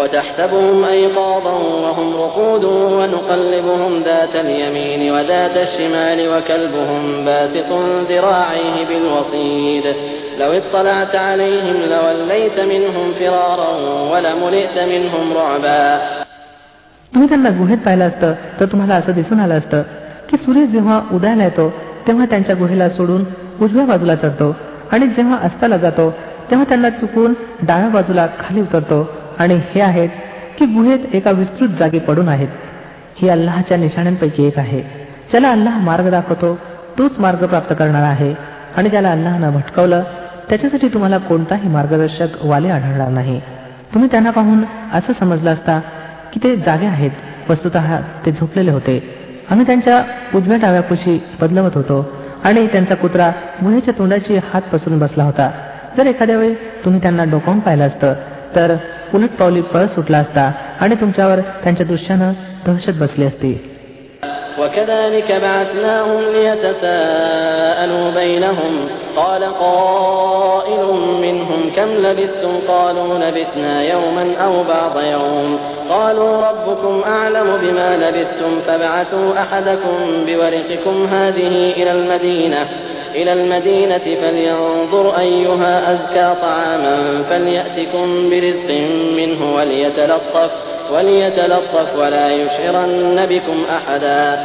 وتحسبهم أيقاظا وهم رقود ونقلبهم ذات اليمين وذات الشمال وكلبهم باسط ذراعيه بالوصيد لو اطلعت عليهم لوليت منهم فرارا ولملئت منهم رعبا तुम्ही त्यांना गुहेत पाहिलं असतं तर तुम्हाला असं दिसून आलं असतं की सूर्य जेव्हा उदयाला येतो तेव्हा त्यांच्या गुहेला सोडून उजव्या बाजूला चढतो आणि जेव्हा अस्ताला जातो तेव्हा त्यांना चुकून डाव्या बाजूला खाली उतरतो आणि हे आहेत की गुहेत एका विस्तृत जागी पडून आहेत. ही अल्लाहच्या निशाण्यांपैकी एक आहे. ज्याला अल्लाह मार्ग दाखवतो तोच मार्ग प्राप्त करणार आहे. आणि ज्याला अल्लाहनं भटकवलं त्याच्यासाठी तुम्हाला कोणताही मार्गदर्शक वाले आढळणार नाही. तुम्ही त्यांना पाहून असं समजलं असता की ते जागे आहेत वस्तुत ते झोपलेले होते. आम्ही त्यांच्या उजव्या डाव्यापुशी बदलवत होतो आणि त्यांचा कुत्रा गुहेच्या तोंडाची हात पसरून बसला होता. जर एखाद्या वेळी तुम्ही त्यांना डोकावून पाहिलं असतं तर उलट पावली पळ सुटला असता आणि तुमच्यावर त्यांच्या दृश्यानं दहशत बसली असती وكذلك بعثناهم ليتساءلوا بينهم قال قائل منهم كم لبثتم قالوا لبثنا يوما أو بعض يوم قالوا ربكم أعلم بما لبثتم فابعثوا أحدكم بورقكم هذه إلى المدينة إلى المدينة فلينظر أيها أزكى طعاما فليأتكم برزق منه وليتلطف وليتلطف ولا يشعرن بكم أحدا.